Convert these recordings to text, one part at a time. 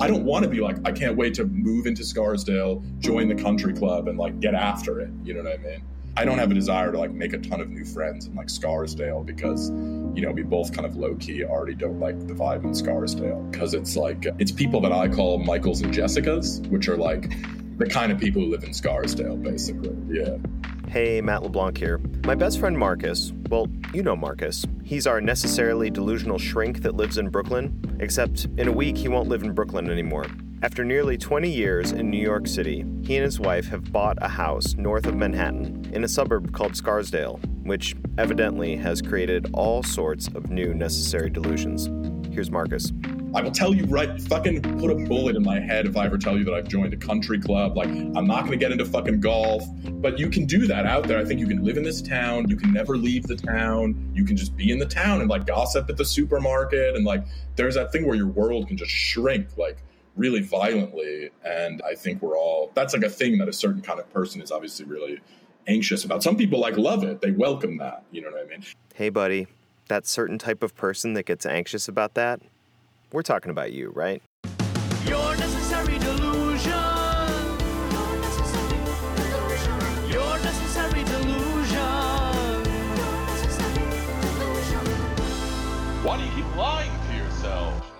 I don't want to be like, I can't wait to move into Scarsdale, join the country club, and like get after it. You know what I mean? I don't have a desire to like make a ton of new friends in like Scarsdale because, you know, we both kind of low key already don't like the vibe in Scarsdale because it's like, it's people that I call Michaels and Jessicas, which are like the kind of people who live in Scarsdale, basically. Yeah. Hey, Matt LeBlanc here. My best friend Marcus, well, you know Marcus. He's our necessarily delusional shrink that lives in Brooklyn, except in a week he won't live in Brooklyn anymore. After nearly 20 years in New York City, he and his wife have bought a house north of Manhattan in a suburb called Scarsdale, which evidently has created all sorts of new necessary delusions. Here's Marcus. I will tell you right, fucking put a bullet in my head if I ever tell you that I've joined a country club. Like, I'm not going to get into fucking golf, but you can do that out there. I think you can live in this town. You can never leave the town. You can just be in the town and like gossip at the supermarket. And like, there's that thing where your world can just shrink like really violently. And I think we're all, that's like a thing that a certain kind of person is obviously really anxious about. Some people like love it, they welcome that. You know what I mean? Hey, buddy, that certain type of person that gets anxious about that, we're talking about you, right? Your necessary delusion. Your necessary delusion. Why do you keep lying to yourself?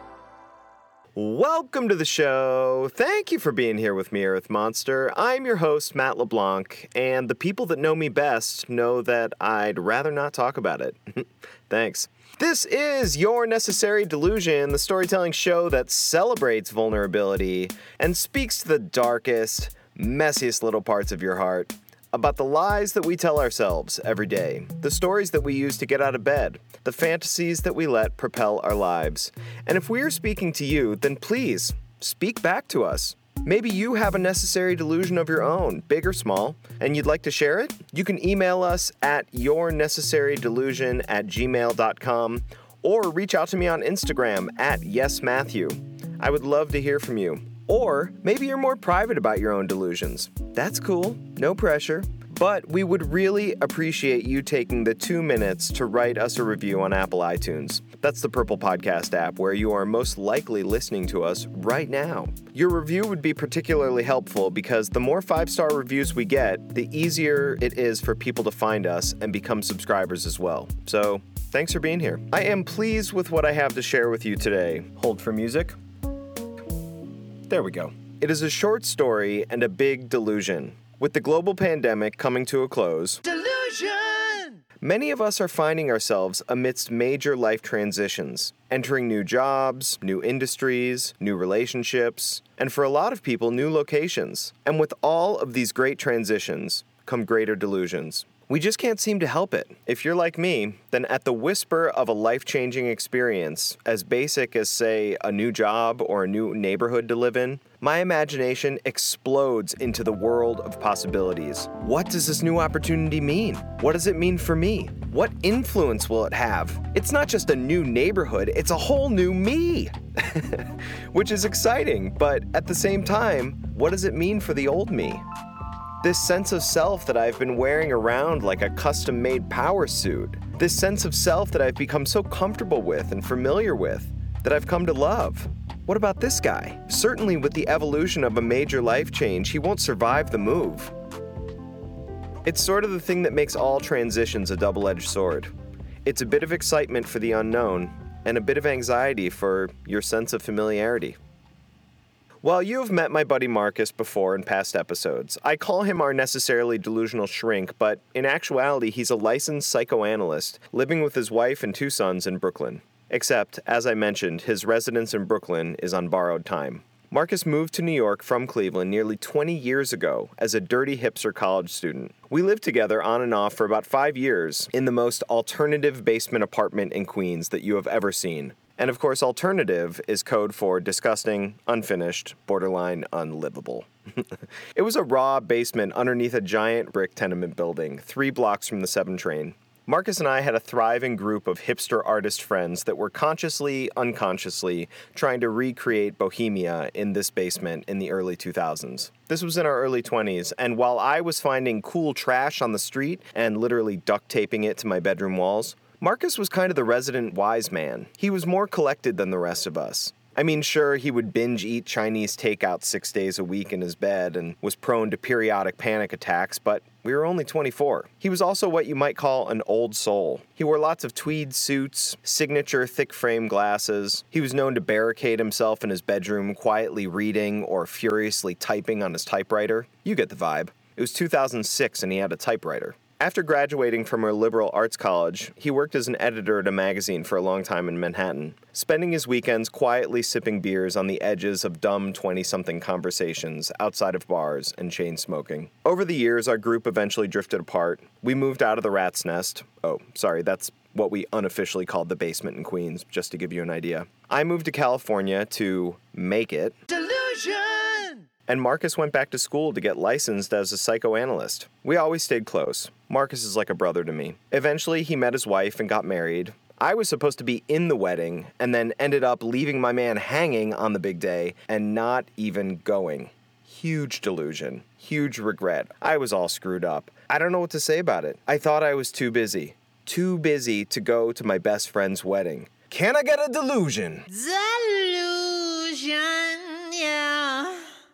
Welcome to the show. Thank you for being here with me, Earth Monster. I'm your host, Matt LeBlanc, and the people that know me best know that I'd rather not talk about it. Thanks. This is Your Necessary Delusion, the storytelling show that celebrates vulnerability and speaks to the darkest, messiest little parts of your heart. About the lies that we tell ourselves every day, the stories that we use to get out of bed, the fantasies that we let propel our lives. And if we are speaking to you, then please speak back to us. Maybe you have a necessary delusion of your own, big or small, and you'd like to share it? You can email us at yournecessarydelusion at gmail.com or reach out to me on Instagram at yesmatthew. I would love to hear from you. Or maybe you're more private about your own delusions. That's cool, no pressure. But we would really appreciate you taking the two minutes to write us a review on Apple iTunes. That's the Purple Podcast app where you are most likely listening to us right now. Your review would be particularly helpful because the more five star reviews we get, the easier it is for people to find us and become subscribers as well. So, thanks for being here. I am pleased with what I have to share with you today. Hold for music. There we go. It is a short story and a big delusion. With the global pandemic coming to a close, Delusion. Many of us are finding ourselves amidst major life transitions, entering new jobs, new industries, new relationships, and for a lot of people, new locations. And with all of these great transitions come greater delusions. We just can't seem to help it. If you're like me, then at the whisper of a life changing experience, as basic as, say, a new job or a new neighborhood to live in, my imagination explodes into the world of possibilities. What does this new opportunity mean? What does it mean for me? What influence will it have? It's not just a new neighborhood, it's a whole new me! Which is exciting, but at the same time, what does it mean for the old me? This sense of self that I've been wearing around like a custom made power suit. This sense of self that I've become so comfortable with and familiar with that I've come to love. What about this guy? Certainly, with the evolution of a major life change, he won't survive the move. It's sort of the thing that makes all transitions a double edged sword. It's a bit of excitement for the unknown and a bit of anxiety for your sense of familiarity. While you have met my buddy Marcus before in past episodes, I call him our necessarily delusional shrink, but in actuality, he's a licensed psychoanalyst living with his wife and two sons in Brooklyn. Except, as I mentioned, his residence in Brooklyn is on borrowed time. Marcus moved to New York from Cleveland nearly 20 years ago as a dirty hipster college student. We lived together on and off for about five years in the most alternative basement apartment in Queens that you have ever seen. And of course, alternative is code for disgusting, unfinished, borderline unlivable. it was a raw basement underneath a giant brick tenement building, three blocks from the 7 train. Marcus and I had a thriving group of hipster artist friends that were consciously, unconsciously trying to recreate Bohemia in this basement in the early 2000s. This was in our early 20s, and while I was finding cool trash on the street and literally duct taping it to my bedroom walls, Marcus was kind of the resident wise man. He was more collected than the rest of us. I mean, sure, he would binge eat Chinese takeout six days a week in his bed and was prone to periodic panic attacks, but we were only 24. He was also what you might call an old soul. He wore lots of tweed suits, signature thick frame glasses. He was known to barricade himself in his bedroom, quietly reading or furiously typing on his typewriter. You get the vibe. It was 2006 and he had a typewriter. After graduating from a liberal arts college, he worked as an editor at a magazine for a long time in Manhattan, spending his weekends quietly sipping beers on the edges of dumb 20 something conversations outside of bars and chain smoking. Over the years, our group eventually drifted apart. We moved out of the rat's nest. Oh, sorry, that's what we unofficially called the basement in Queens, just to give you an idea. I moved to California to make it, Delusion! And Marcus went back to school to get licensed as a psychoanalyst. We always stayed close. Marcus is like a brother to me. Eventually, he met his wife and got married. I was supposed to be in the wedding and then ended up leaving my man hanging on the big day and not even going. Huge delusion, huge regret. I was all screwed up. I don't know what to say about it. I thought I was too busy. Too busy to go to my best friend's wedding. Can I get a delusion? Delusion, yeah.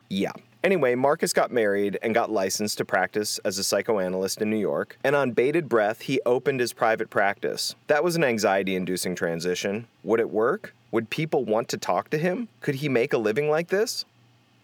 Yeah. Anyway, Marcus got married and got licensed to practice as a psychoanalyst in New York, and on bated breath, he opened his private practice. That was an anxiety inducing transition. Would it work? Would people want to talk to him? Could he make a living like this?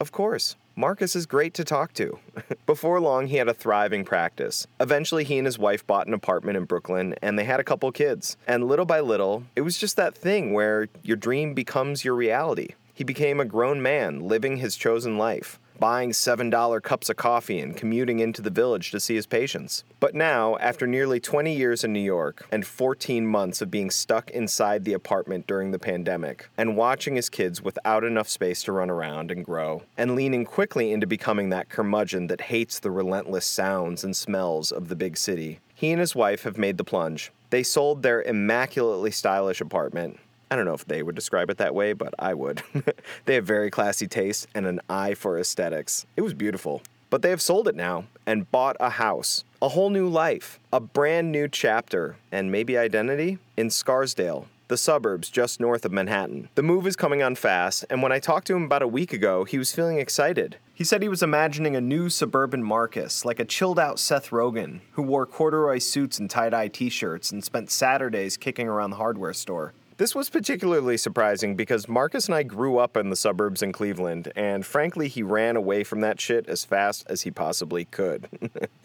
Of course. Marcus is great to talk to. Before long, he had a thriving practice. Eventually, he and his wife bought an apartment in Brooklyn and they had a couple kids. And little by little, it was just that thing where your dream becomes your reality. He became a grown man living his chosen life, buying $7 cups of coffee and commuting into the village to see his patients. But now, after nearly 20 years in New York and 14 months of being stuck inside the apartment during the pandemic, and watching his kids without enough space to run around and grow, and leaning quickly into becoming that curmudgeon that hates the relentless sounds and smells of the big city, he and his wife have made the plunge. They sold their immaculately stylish apartment, I don't know if they would describe it that way, but I would. they have very classy taste and an eye for aesthetics. It was beautiful. But they have sold it now and bought a house, a whole new life, a brand new chapter, and maybe identity in Scarsdale, the suburbs just north of Manhattan. The move is coming on fast, and when I talked to him about a week ago, he was feeling excited. He said he was imagining a new suburban Marcus, like a chilled out Seth Rogen, who wore corduroy suits and tie dye t shirts and spent Saturdays kicking around the hardware store. This was particularly surprising because Marcus and I grew up in the suburbs in Cleveland, and frankly, he ran away from that shit as fast as he possibly could.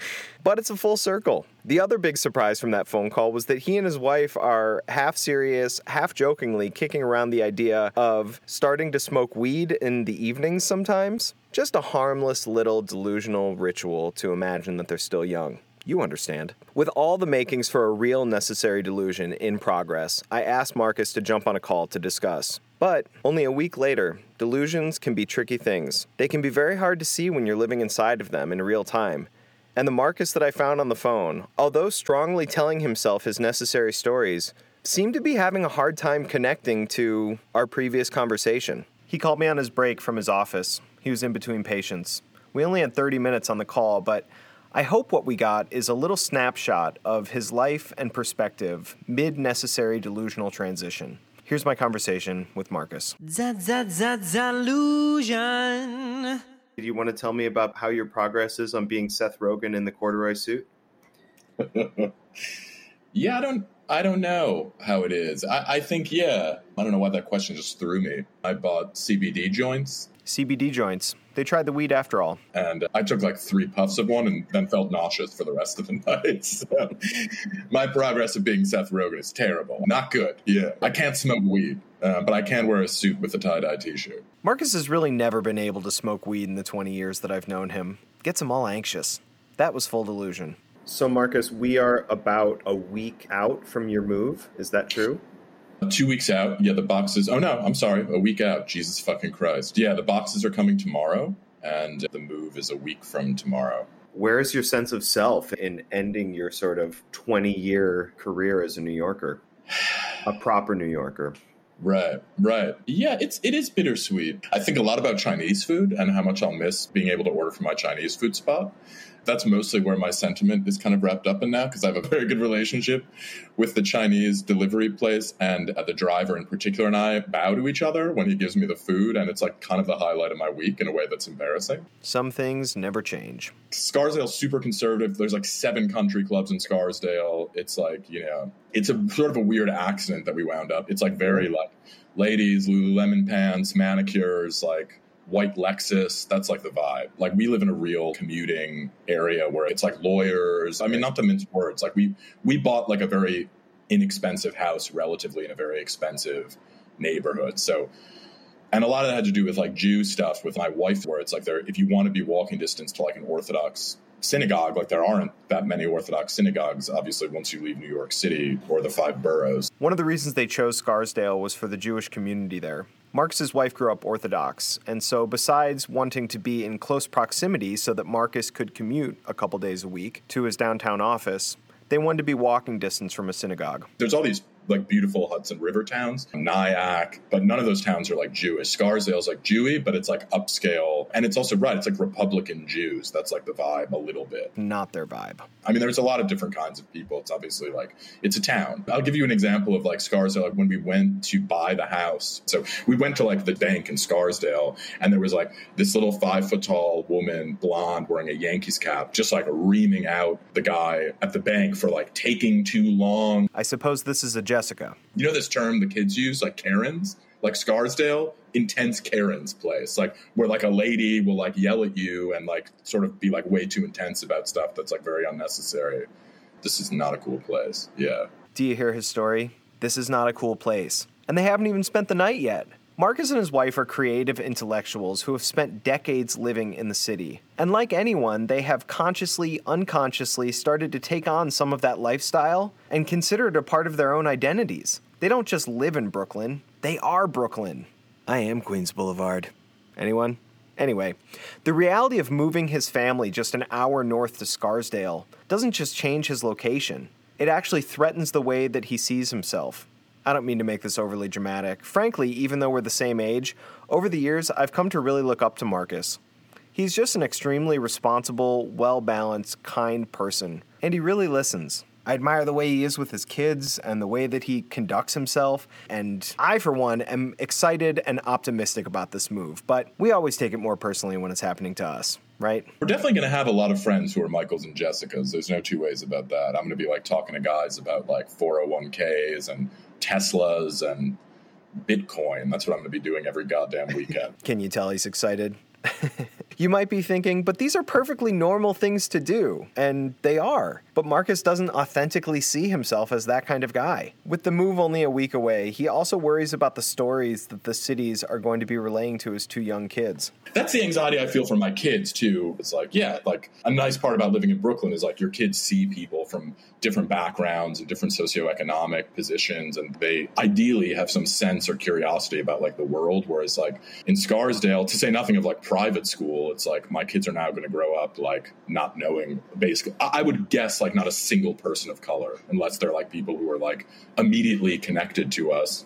but it's a full circle. The other big surprise from that phone call was that he and his wife are half serious, half jokingly kicking around the idea of starting to smoke weed in the evenings sometimes. Just a harmless little delusional ritual to imagine that they're still young. You understand. With all the makings for a real necessary delusion in progress, I asked Marcus to jump on a call to discuss. But only a week later, delusions can be tricky things. They can be very hard to see when you're living inside of them in real time. And the Marcus that I found on the phone, although strongly telling himself his necessary stories, seemed to be having a hard time connecting to our previous conversation. He called me on his break from his office. He was in between patients. We only had 30 minutes on the call, but I hope what we got is a little snapshot of his life and perspective mid necessary delusional transition. Here's my conversation with Marcus. Delusion. Do you want to tell me about how your progress is on being Seth Rogen in the corduroy suit? yeah, I don't. I don't know how it is. I, I think yeah. I don't know why that question just threw me. I bought CBD joints CBD joints. They tried the weed after all. and I took like three puffs of one and then felt nauseous for the rest of the night. So my progress of being Seth Rogen is terrible. Not good. Yeah. I can't smoke weed, uh, but I can wear a suit with a tie dye t shirt. Marcus has really never been able to smoke weed in the 20 years that I've known him. Gets him all anxious. That was full delusion. So, Marcus, we are about a week out from your move. Is that true? Two weeks out. Yeah, the boxes. Oh, no, I'm sorry. A week out. Jesus fucking Christ. Yeah, the boxes are coming tomorrow, and the move is a week from tomorrow. Where's your sense of self in ending your sort of 20 year career as a New Yorker? A proper New Yorker. Right, right. Yeah, it's it is bittersweet. I think a lot about Chinese food and how much I'll miss being able to order from my Chinese food spot. That's mostly where my sentiment is kind of wrapped up in now because I have a very good relationship with the Chinese delivery place and uh, the driver in particular. And I bow to each other when he gives me the food. And it's like kind of the highlight of my week in a way that's embarrassing. Some things never change. Scarsdale's super conservative. There's like seven country clubs in Scarsdale. It's like, you know, it's a sort of a weird accident that we wound up. It's like very like ladies, Lululemon pants, manicures, like white Lexus. That's like the vibe. Like we live in a real commuting area where it's like lawyers. I mean, not to mince words. Like we we bought like a very inexpensive house relatively in a very expensive neighborhood. So and a lot of that had to do with like Jew stuff with my wife, where it's like there if you want to be walking distance to like an Orthodox synagogue, like there aren't that many Orthodox synagogues, obviously, once you leave New York City or the five boroughs. One of the reasons they chose Scarsdale was for the Jewish community there. Marcus's wife grew up Orthodox, and so besides wanting to be in close proximity so that Marcus could commute a couple days a week to his downtown office, they wanted to be walking distance from a synagogue. There's all these like beautiful Hudson River towns, Nyack, but none of those towns are like Jewish. Scarsdale's like Jewy, but it's like upscale. And it's also right, it's like Republican Jews. That's like the vibe a little bit. Not their vibe. I mean, there's a lot of different kinds of people. It's obviously like it's a town. I'll give you an example of like Scarsdale like when we went to buy the house. So we went to like the bank in Scarsdale, and there was like this little five foot tall woman, blonde, wearing a Yankees cap, just like reaming out the guy at the bank for like taking too long. I suppose this is a Jessica. You know this term the kids use, like Karens? Like Scarsdale, intense Karens place, like where like a lady will like yell at you and like sort of be like way too intense about stuff that's like very unnecessary. This is not a cool place. Yeah. Do you hear his story? This is not a cool place. And they haven't even spent the night yet. Marcus and his wife are creative intellectuals who have spent decades living in the city. And like anyone, they have consciously, unconsciously started to take on some of that lifestyle and consider it a part of their own identities. They don't just live in Brooklyn, they are Brooklyn. I am Queens Boulevard. Anyone? Anyway, the reality of moving his family just an hour north to Scarsdale doesn't just change his location, it actually threatens the way that he sees himself. I don't mean to make this overly dramatic. Frankly, even though we're the same age, over the years I've come to really look up to Marcus. He's just an extremely responsible, well balanced, kind person, and he really listens. I admire the way he is with his kids and the way that he conducts himself, and I, for one, am excited and optimistic about this move, but we always take it more personally when it's happening to us, right? We're definitely going to have a lot of friends who are Michaels and Jessicas. There's no two ways about that. I'm going to be like talking to guys about like 401ks and Teslas and Bitcoin. That's what I'm going to be doing every goddamn weekend. Can you tell he's excited? you might be thinking, but these are perfectly normal things to do, and they are. But Marcus doesn't authentically see himself as that kind of guy. With the move only a week away, he also worries about the stories that the cities are going to be relaying to his two young kids. That's the anxiety I feel for my kids too. It's like, yeah, like a nice part about living in Brooklyn is like your kids see people from different backgrounds and different socioeconomic positions, and they ideally have some sense or curiosity about like the world. Whereas like in Scarsdale, to say nothing of like private school, it's like my kids are now going to grow up like not knowing basically. I would guess like not a single person of color, unless they're like people who are like immediately connected to us,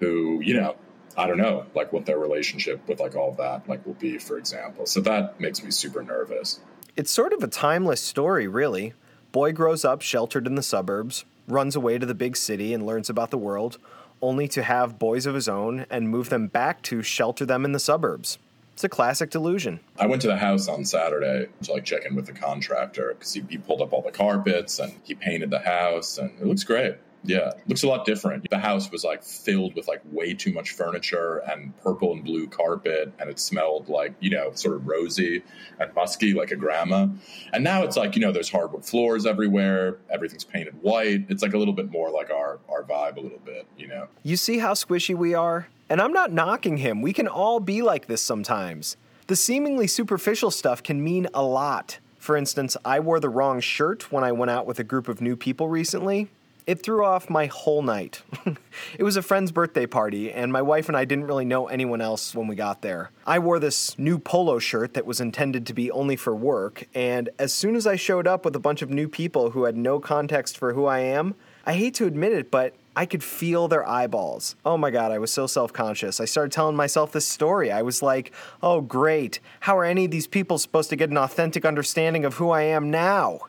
who you know I don't know, like what their relationship with like all of that like will be, for example. So that makes me super nervous. It's sort of a timeless story, really. Boy grows up sheltered in the suburbs, runs away to the big city and learns about the world, only to have boys of his own and move them back to shelter them in the suburbs. It's a classic delusion. I went to the house on Saturday to like check in with the contractor because he, he pulled up all the carpets and he painted the house and it looks great. Yeah, looks a lot different. The house was like filled with like way too much furniture and purple and blue carpet, and it smelled like, you know, sort of rosy and musky like a grandma. And now it's like, you know, there's hardwood floors everywhere, everything's painted white. It's like a little bit more like our, our vibe, a little bit, you know. You see how squishy we are? And I'm not knocking him. We can all be like this sometimes. The seemingly superficial stuff can mean a lot. For instance, I wore the wrong shirt when I went out with a group of new people recently. It threw off my whole night. it was a friend's birthday party, and my wife and I didn't really know anyone else when we got there. I wore this new polo shirt that was intended to be only for work, and as soon as I showed up with a bunch of new people who had no context for who I am, I hate to admit it, but I could feel their eyeballs. Oh my god, I was so self conscious. I started telling myself this story. I was like, oh great, how are any of these people supposed to get an authentic understanding of who I am now?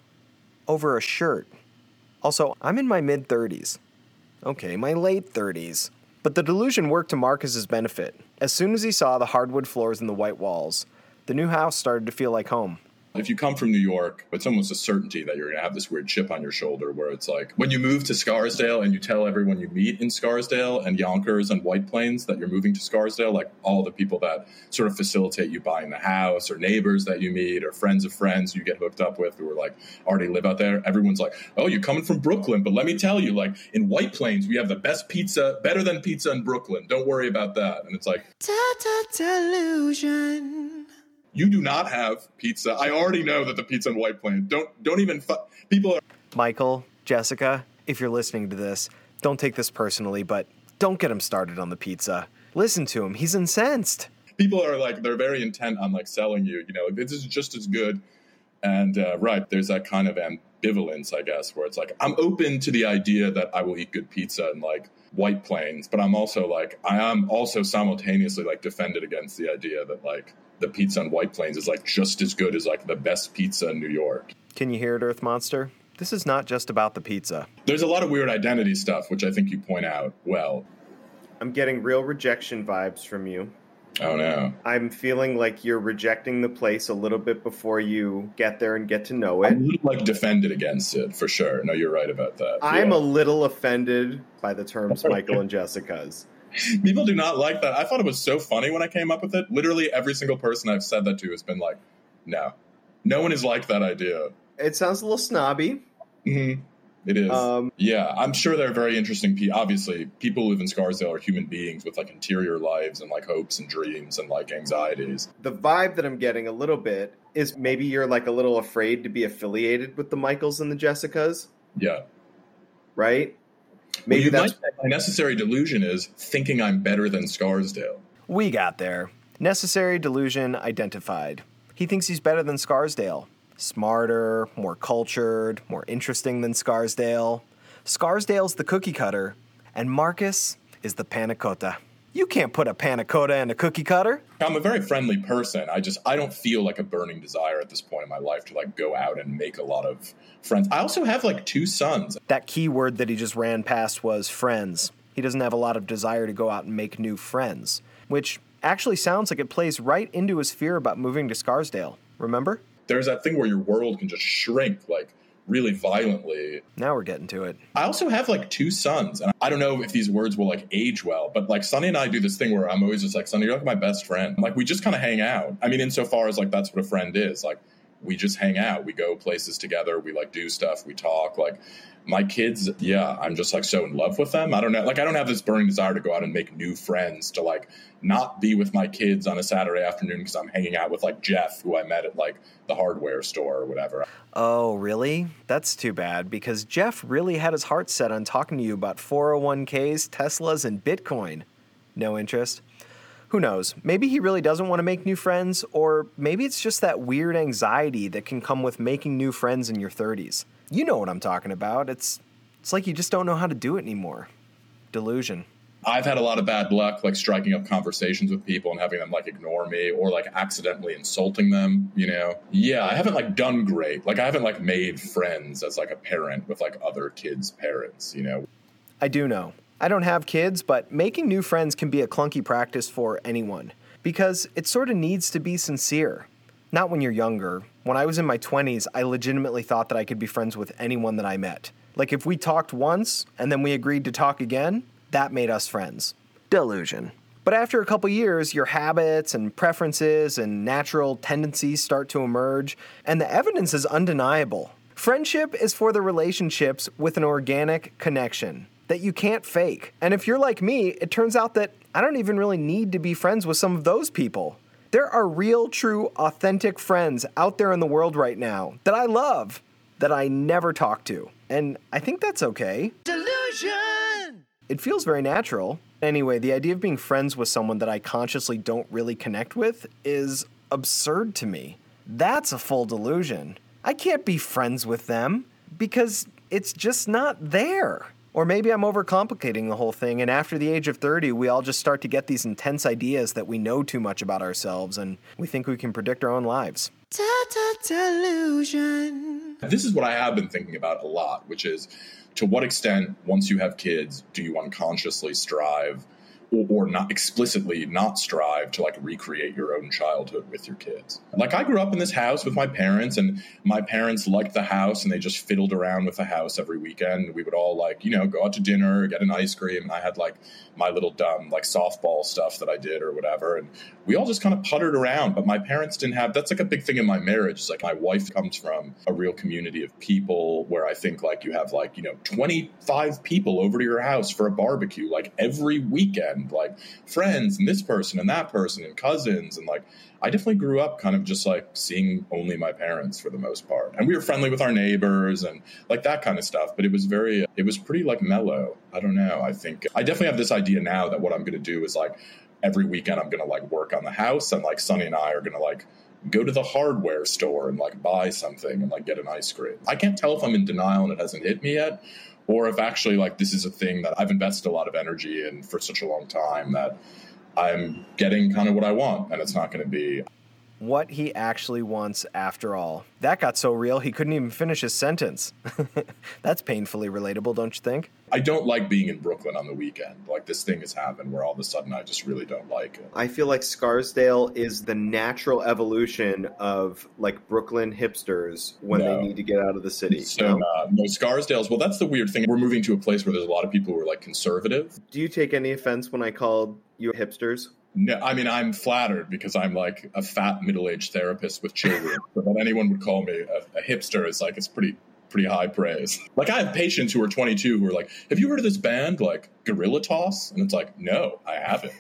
Over a shirt. Also, I'm in my mid 30s. Okay, my late 30s. But the delusion worked to Marcus's benefit. As soon as he saw the hardwood floors and the white walls, the new house started to feel like home. If you come from New York, it's almost a certainty that you're going to have this weird chip on your shoulder where it's like when you move to Scarsdale and you tell everyone you meet in Scarsdale and Yonkers and White Plains that you're moving to Scarsdale, like all the people that sort of facilitate you buying the house or neighbors that you meet or friends of friends you get hooked up with who are like already live out there, everyone's like, oh, you're coming from Brooklyn. But let me tell you, like in White Plains, we have the best pizza, better than pizza in Brooklyn. Don't worry about that. And it's like, ta ta Delusion. You do not have pizza. I already know that the pizza in White Plains. Don't don't even fu- people are Michael, Jessica, if you're listening to this, don't take this personally, but don't get him started on the pizza. Listen to him, he's incensed. people are like they're very intent on like selling you. You know, this is just as good. And uh, right, there's that kind of ambivalence, I guess, where it's like I'm open to the idea that I will eat good pizza and like White Plains, but I'm also like I am also simultaneously like defended against the idea that like the pizza on White Plains is like just as good as like the best pizza in New York. Can you hear it, Earth Monster? This is not just about the pizza. There's a lot of weird identity stuff, which I think you point out well. I'm getting real rejection vibes from you. Oh no. I'm feeling like you're rejecting the place a little bit before you get there and get to know it. I'm it. a little, like defended against it for sure. No, you're right about that. I'm Yeah. a little offended by the terms Michael and Jessica's. People do not like that. I thought it was so funny when I came up with it. Literally every single person I've said that to has been like, no. No one has liked that idea. It sounds a little snobby. hmm It is. Um, yeah, I'm sure they're very interesting. Pe- Obviously, people who live in Scarsdale are human beings with like interior lives and like hopes and dreams and like anxieties. the vibe that I'm getting a little bit is maybe you're like a little afraid to be affiliated with the Michaels and the Jessicas, Yeah. right? Maybe Maybe you that's my necessary delusion is thinking I'm better than Scarsdale. We got there. Necessary delusion identified. He thinks he's better than Scarsdale. Smarter, more cultured, more interesting than Scarsdale. Scarsdale's the cookie cutter, and Marcus is the panna cotta. You can't put a panna cotta in a cookie cutter. I'm a very friendly person. I just I don't feel like a burning desire at this point in my life to like go out and make a lot of friends. I also have like two sons. That key word that he just ran past was friends. He doesn't have a lot of desire to go out and make new friends, which actually sounds like it plays right into his fear about moving to Scarsdale. Remember? There's that thing where your world can just shrink like really violently. Now we're getting to it. I also have like two sons, and I don't know if these words will like age well, but like Sonny and I do this thing where I'm always just like, Sonny, you're like my best friend. Like we just kind of hang out. I mean, insofar as like that's what a friend is. Like we just hang out. We go places together. We like do stuff. We talk. Like my kids, yeah, I'm just like so in love with them. I don't know. Like I don't have this burning desire to go out and make new friends to like not be with my kids on a Saturday afternoon because I'm hanging out with like Jeff, who I met at like the hardware store or whatever. Oh, really? That's too bad because Jeff really had his heart set on talking to you about 401ks, Teslas, and Bitcoin. No interest? Who knows? Maybe he really doesn't want to make new friends, or maybe it's just that weird anxiety that can come with making new friends in your 30s. You know what I'm talking about. It's it's like you just don't know how to do it anymore. Delusion. I've had a lot of bad luck, like striking up conversations with people and having them like ignore me or like accidentally insulting them. You know, yeah, I haven't like done great. Like I haven't like made friends as like a parent with like other kids' parents. You know, I do know. I don't have kids, but making new friends can be a clunky practice for anyone because it sort of needs to be sincere. Not when you're younger. When I was in my 20s, I legitimately thought that I could be friends with anyone that I met. Like if we talked once and then we agreed to talk again, that made us friends. Delusion. But after a couple years, your habits and preferences and natural tendencies start to emerge, and the evidence is undeniable. Friendship is for the relationships with an organic connection that you can't fake. And if you're like me, it turns out that I don't even really need to be friends with some of those people. There are real, true, authentic friends out there in the world right now that I love that I never talk to. And I think that's okay. Delusion! It feels very natural. Anyway, the idea of being friends with someone that I consciously don't really connect with is absurd to me. That's a full delusion. I can't be friends with them because it's just not there. Or maybe I'm overcomplicating the whole thing, and after the age of 30, we all just start to get these intense ideas that we know too much about ourselves and we think we can predict our own lives. Delusion. This is what I have been thinking about a lot, which is to what extent, once you have kids, do you unconsciously strive or, not explicitly not strive to like recreate your own childhood with your kids. Like I grew up in this house with my parents, and my parents liked the house, and they just fiddled around with the house every weekend. We would all like you know go out to dinner, get an ice cream, and I had like my little dumb like softball stuff that I did or whatever, and we all just kind of puttered around. But my parents didn't have. That's like a big thing in my marriage. It's like my wife comes from a real community of people where I think like you have like you know twenty five people over to your house for a barbecue like every weekend, like friends and this person and that person and cousins and like I definitely grew up kind of just like seeing only my parents for the most part. And we were friendly with our neighbors and like that kind of stuff. But it was very, it was pretty like mellow. I don't know. I think I definitely have this idea now that what I'm going to do is like every weekend I'm going to like work on the house and like Sonny and I are going to like go to the hardware store and like buy something and like get an ice cream. I can't tell if I'm in denial and it hasn't hit me yet or if actually like this is a thing that I've invested a lot of energy in for such a long time that I'm getting kind of what I want, and it's not going to be what he actually wants after all. That got so real he couldn't even finish his sentence. That's painfully relatable, don't you think? I don't like being in Brooklyn on the weekend. Like this thing has happened where all of a sudden I just really don't like it. I feel like Scarsdale is the natural evolution of like Brooklyn hipsters when No. they need to get out of the city. So no? uh, no Scarsdale's. Well, that's the weird thing. We're moving to a place where there's a lot of people who are like conservative. Do you take any offense when I called you hipsters? No, I mean I'm flattered because I'm like a fat middle-aged therapist with children. but that anyone would call me a, a hipster is like it's pretty pretty high praise. Like I have patients who are 22 who are like, "Have you heard of this band like Guerilla Toss?" And it's like, "No, I haven't."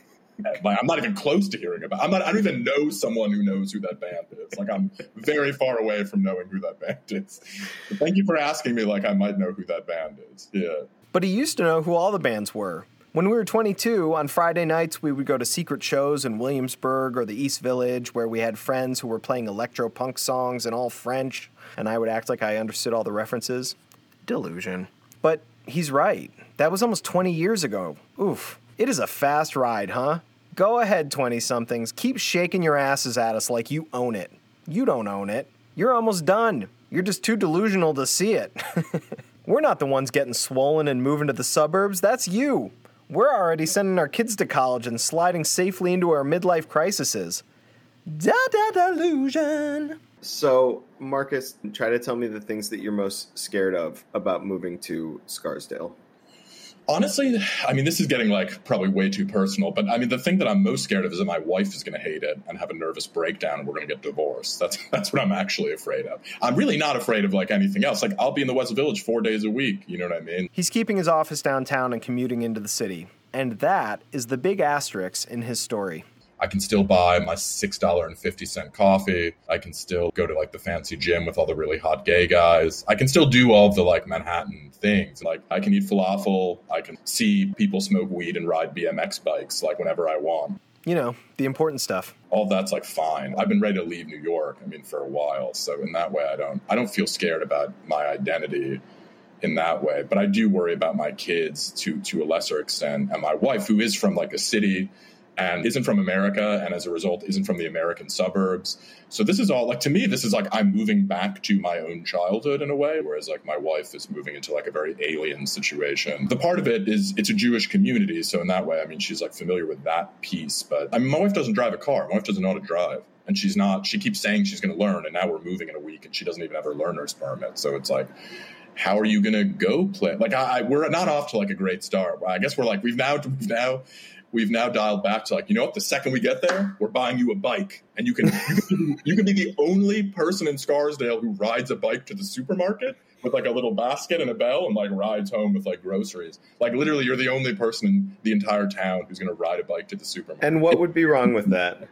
Like, I'm not even close to hearing about. I'm not. I don't even know someone who knows who that band is. Like I'm very far away from knowing who that band is. But thank you for asking me. Like I might know who that band is. Yeah. But he used to know who all the bands were. When we were 22, on Friday nights, we would go to secret shows in Williamsburg or the East Village where we had friends who were playing electro punk songs in all French, and I would act like I understood all the references. Delusion. But he's right. That was almost 20 years ago. Oof. It is a fast ride, huh? Go ahead, 20 somethings. Keep shaking your asses at us like you own it. You don't own it. You're almost done. You're just too delusional to see it. We're not the ones getting swollen and moving to the suburbs. That's you. We're already sending our kids to college and sliding safely into our midlife crises. Da da delusion. So, Marcus, try to tell me the things that you're most scared of about moving to Scarsdale. Honestly, I mean, this is getting like probably way too personal, but I mean, the thing that I'm most scared of is that my wife is going to hate it and have a nervous breakdown, and we're going to get divorced. That's that's what I'm actually afraid of. I'm really not afraid of like anything else. Like I'll be in the West Village four days a week. You know what I mean? He's keeping his office downtown and commuting into the city. And that is the big asterisk in his story. I can still buy my six dollar and fifty cent coffee. I can still go to like the fancy gym with all the really hot gay guys. I can still do all the like Manhattan things. Like I can eat falafel. I can see people smoke weed and ride BMX bikes like whenever I want. You know, the important stuff. all that's like fine. I've been ready to leave New York. I mean, for a while. So in that way, I don't I don't feel scared about my identity in that way. But I do worry about my kids to to a lesser extent, and my wife, who is from like a city and isn't from America, and as a result, isn't from the American suburbs. So this is all like to me, this is like I'm moving back to my own childhood in a way, whereas like my wife is moving into like a very alien situation. The part of it is it's a Jewish community, so in that way, I mean, she's like familiar with that piece. But I mean, my wife doesn't drive a car. My wife doesn't know how to drive. And she's not, she keeps saying she's going to learn. And now we're moving in a week and she doesn't even have her learner's permit. So it's like, how are you going to go play? Like, I, I, we're not off to like a great start. I guess we're like, we've now, we've now, we've now dialed back to like, you know what? The second we get there, we're buying you a bike, and you can you can, be the only person in Scarsdale who rides a bike to the supermarket with like a little basket and a bell, and like rides home with like groceries. Like literally, you're the only person in the entire town who's going to ride a bike to the supermarket. And what would be wrong with that?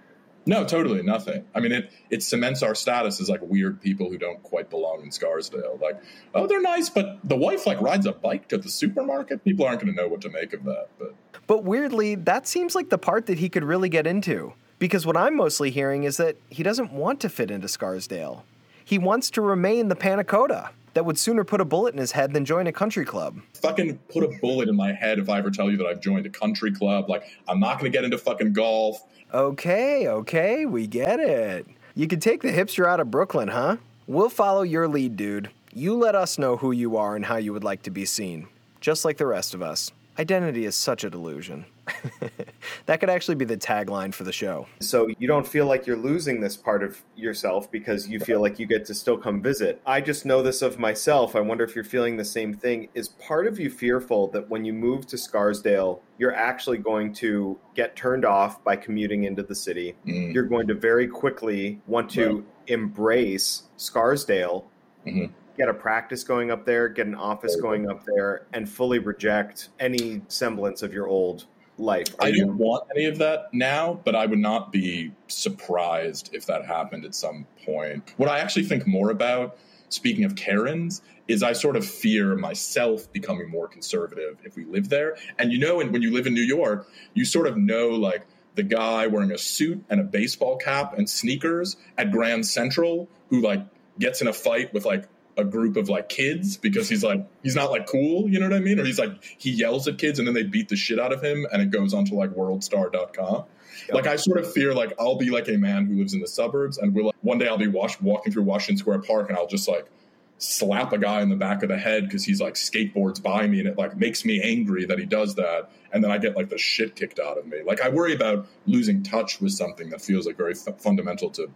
No, totally nothing. I mean, it it cements our status as like weird people who don't quite belong in Scarsdale. Like, oh, they're nice, but the wife like rides a bike to the supermarket. People aren't going to know what to make of that. But But weirdly, that seems like the part that he could really get into. Because what I'm mostly hearing is that he doesn't want to fit into Scarsdale. He wants to remain the panna cotta. that would sooner put a bullet in his head than join a country club. Fucking put a bullet in my head if I ever tell you that I've joined a country club. Like, I'm not going to get into fucking golf. Okay, okay, we get it. You could take the hipster out of Brooklyn, huh? We'll follow your lead, dude. You let us know who you are and how you would like to be seen. Just like the rest of us. Identity is such a delusion. that could actually be the tagline for the show. So you don't feel like you're losing this part of yourself because you feel like you get to still come visit. I just know this of myself. I wonder if you're feeling the same thing. Is part of you fearful that when you move to Scarsdale, you're actually going to get turned off by commuting into the city? Mm. You're going to very quickly want to Right. embrace Scarsdale Mhm. get a practice going up there, get an office going up there, and fully reject any semblance of your old life. Are I don't want any of that now, but I would not be surprised if that happened at some point. What I actually think more about, speaking of Karens, is I sort of fear myself becoming more conservative if we live there. And you know, and when you live in New York, you sort of know like the guy wearing a suit and a baseball cap and sneakers at Grand Central who like gets in a fight with like a group of like kids because he's like he's not like cool, you know what I mean? Or he's like he yells at kids and then they beat the shit out of him and it goes onto like worldstar.com. Like I sort of fear like I'll be like a man who lives in the suburbs and we'll like, one day I'll be wash, walking through Washington Square Park and I'll just like slap a guy in the back of the head because he's like skateboards by me and it like makes me angry that he does that and then I get like the shit kicked out of me. Like I worry about losing touch with something that feels like very f- fundamental to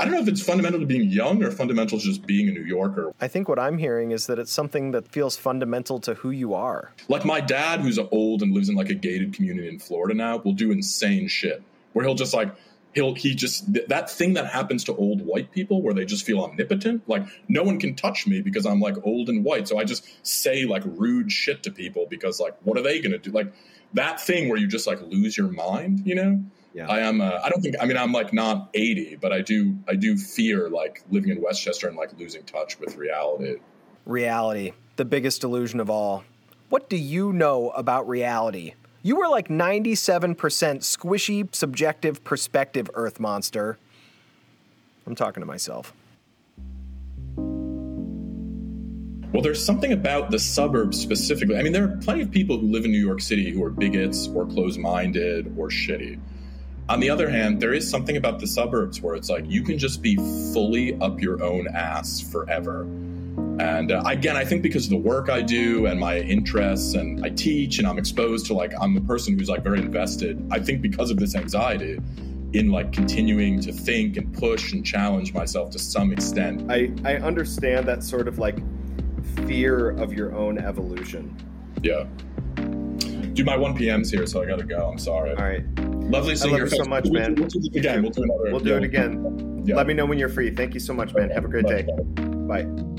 I don't know if it's fundamental to being young or fundamental to just being a New Yorker. I think what I'm hearing is that it's something that feels fundamental to who you are. Like my dad, who's old and lives in like a gated community in Florida now, will do insane shit where he'll just like he'll he just th- that thing that happens to old white people where they just feel omnipotent. Like no one can touch me because I'm like old and white, so I just say like rude shit to people because like what are they gonna do? Like that thing where you just like lose your mind, you know? Yeah. I am. Uh, I don't think. I mean, I'm like not 80, but I do. I do fear like living in Westchester and like losing touch with reality. Reality, the biggest illusion of all. What do you know about reality? You were like 97% squishy, subjective perspective, Earth Monster. I'm talking to myself. Well, there's something about the suburbs specifically. I mean, there are plenty of people who live in New York City who are bigots or close minded or shitty. On the other hand, there is something about the suburbs where it's like you can just be fully up your own ass forever. And uh, again, I think because of the work I do and my interests, and I teach and I'm exposed to like, I'm a person who's like very invested. I think because of this anxiety in like continuing to think and push and challenge myself to some extent. I, I understand that sort of like fear of your own evolution. Yeah. Do my 1 p.m.s here, so I gotta go. I'm sorry. All right. Lovely seeing love your you so much, man. We'll do this again. We'll do another. We'll do it again. Yeah. Let me know when you're free. Thank you so much, man. Have a great day. Bye. Bye.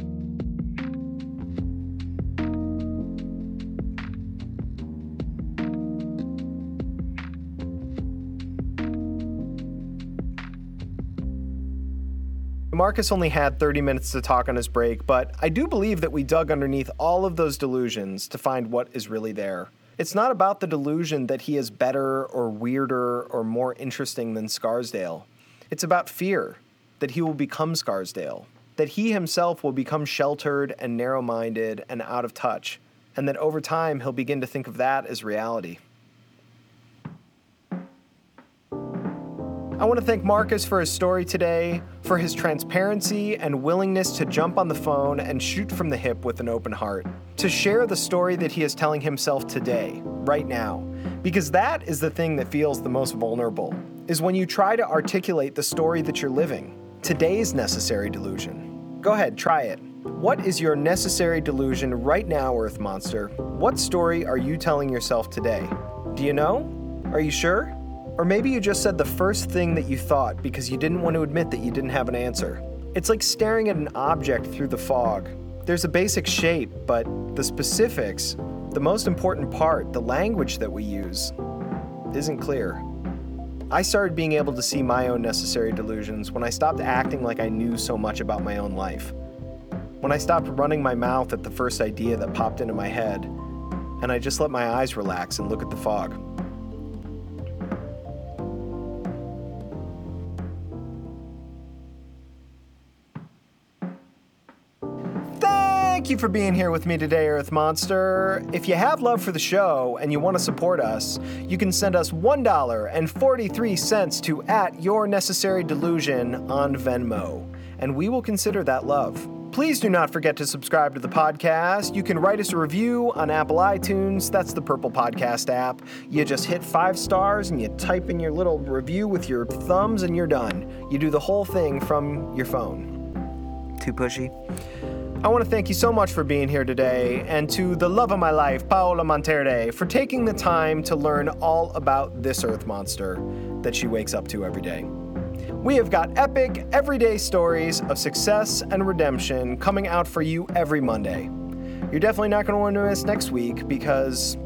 Marcus only had 30 minutes to talk on his break, but I do believe that we dug underneath all of those delusions to find what is really there. It's not about the delusion that he is better or weirder or more interesting than Scarsdale. It's about fear that he will become Scarsdale, that he himself will become sheltered and narrow minded and out of touch, and that over time he'll begin to think of that as reality. I want to thank Marcus for his story today, for his transparency and willingness to jump on the phone and shoot from the hip with an open heart, to share the story that he is telling himself today, right now. Because that is the thing that feels the most vulnerable, is when you try to articulate the story that you're living, today's necessary delusion. Go ahead, try it. What is your necessary delusion right now, Earth Monster? What story are you telling yourself today? Do you know? Are you sure? Or maybe you just said the first thing that you thought because you didn't want to admit that you didn't have an answer. It's like staring at an object through the fog. There's a basic shape, but the specifics, the most important part, the language that we use, isn't clear. I started being able to see my own necessary delusions when I stopped acting like I knew so much about my own life. When I stopped running my mouth at the first idea that popped into my head, and I just let my eyes relax and look at the fog. Thank you for being here with me today, Earth Monster. If you have love for the show and you want to support us, you can send us $1.43 to at your necessary delusion on Venmo, and we will consider that love. Please do not forget to subscribe to the podcast. You can write us a review on Apple iTunes. That's the Purple Podcast app. You just hit five stars and you type in your little review with your thumbs and you're done. You do the whole thing from your phone. Too pushy? I want to thank you so much for being here today, and to the love of my life, Paola Monterde, for taking the time to learn all about this earth monster that she wakes up to every day. We have got epic, everyday stories of success and redemption coming out for you every Monday. You're definitely not going to want to miss next week because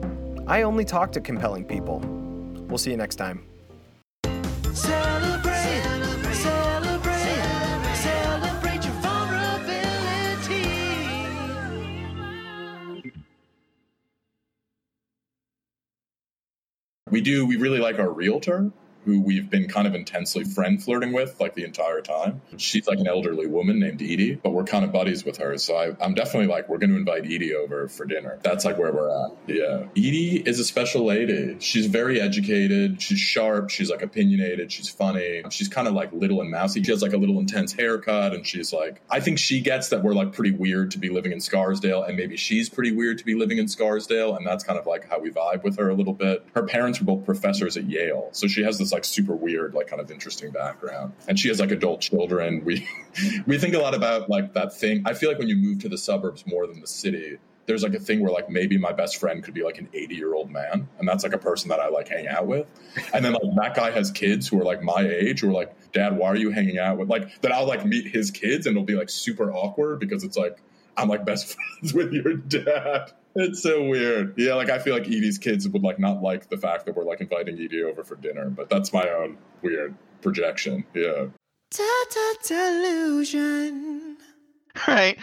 I only talk to compelling people. We'll see you next time. Celebrate, We do. We really like our realtor, who we've been kind of intensely friend flirting with like the entire time. She's like an elderly woman named Edie, but we're kind of buddies with her. So I, I'm definitely like, we're going to invite Edie over for dinner. That's like where we're at. Yeah. Edie is a special lady. She's very educated. She's sharp. She's like opinionated. She's funny. She's kind of like little and mousy. She has like a little intense haircut. And she's like, I think she gets that we're like pretty weird to be living in Scarsdale. And maybe she's pretty weird to be living in Scarsdale. And that's kind of like how we vibe with her a little bit. Her parents were both professors at Yale. So she has this like super weird, like kind of interesting background. And she has like adult children. We we think a lot about like that thing. I feel like when you move to the suburbs more than the city, there's like a thing where like maybe my best friend could be like an 80 year old man and that's like a person that i like hang out with and then like that guy has kids who are like my age who are like dad why are you hanging out with like that i'll like meet his kids and it'll be like super awkward because it's like i'm like best friends with your dad it's so weird yeah like i feel like edie's kids would like not like the fact that we're like inviting edie over for dinner but that's my own weird projection yeah Ta ta delusion. All right.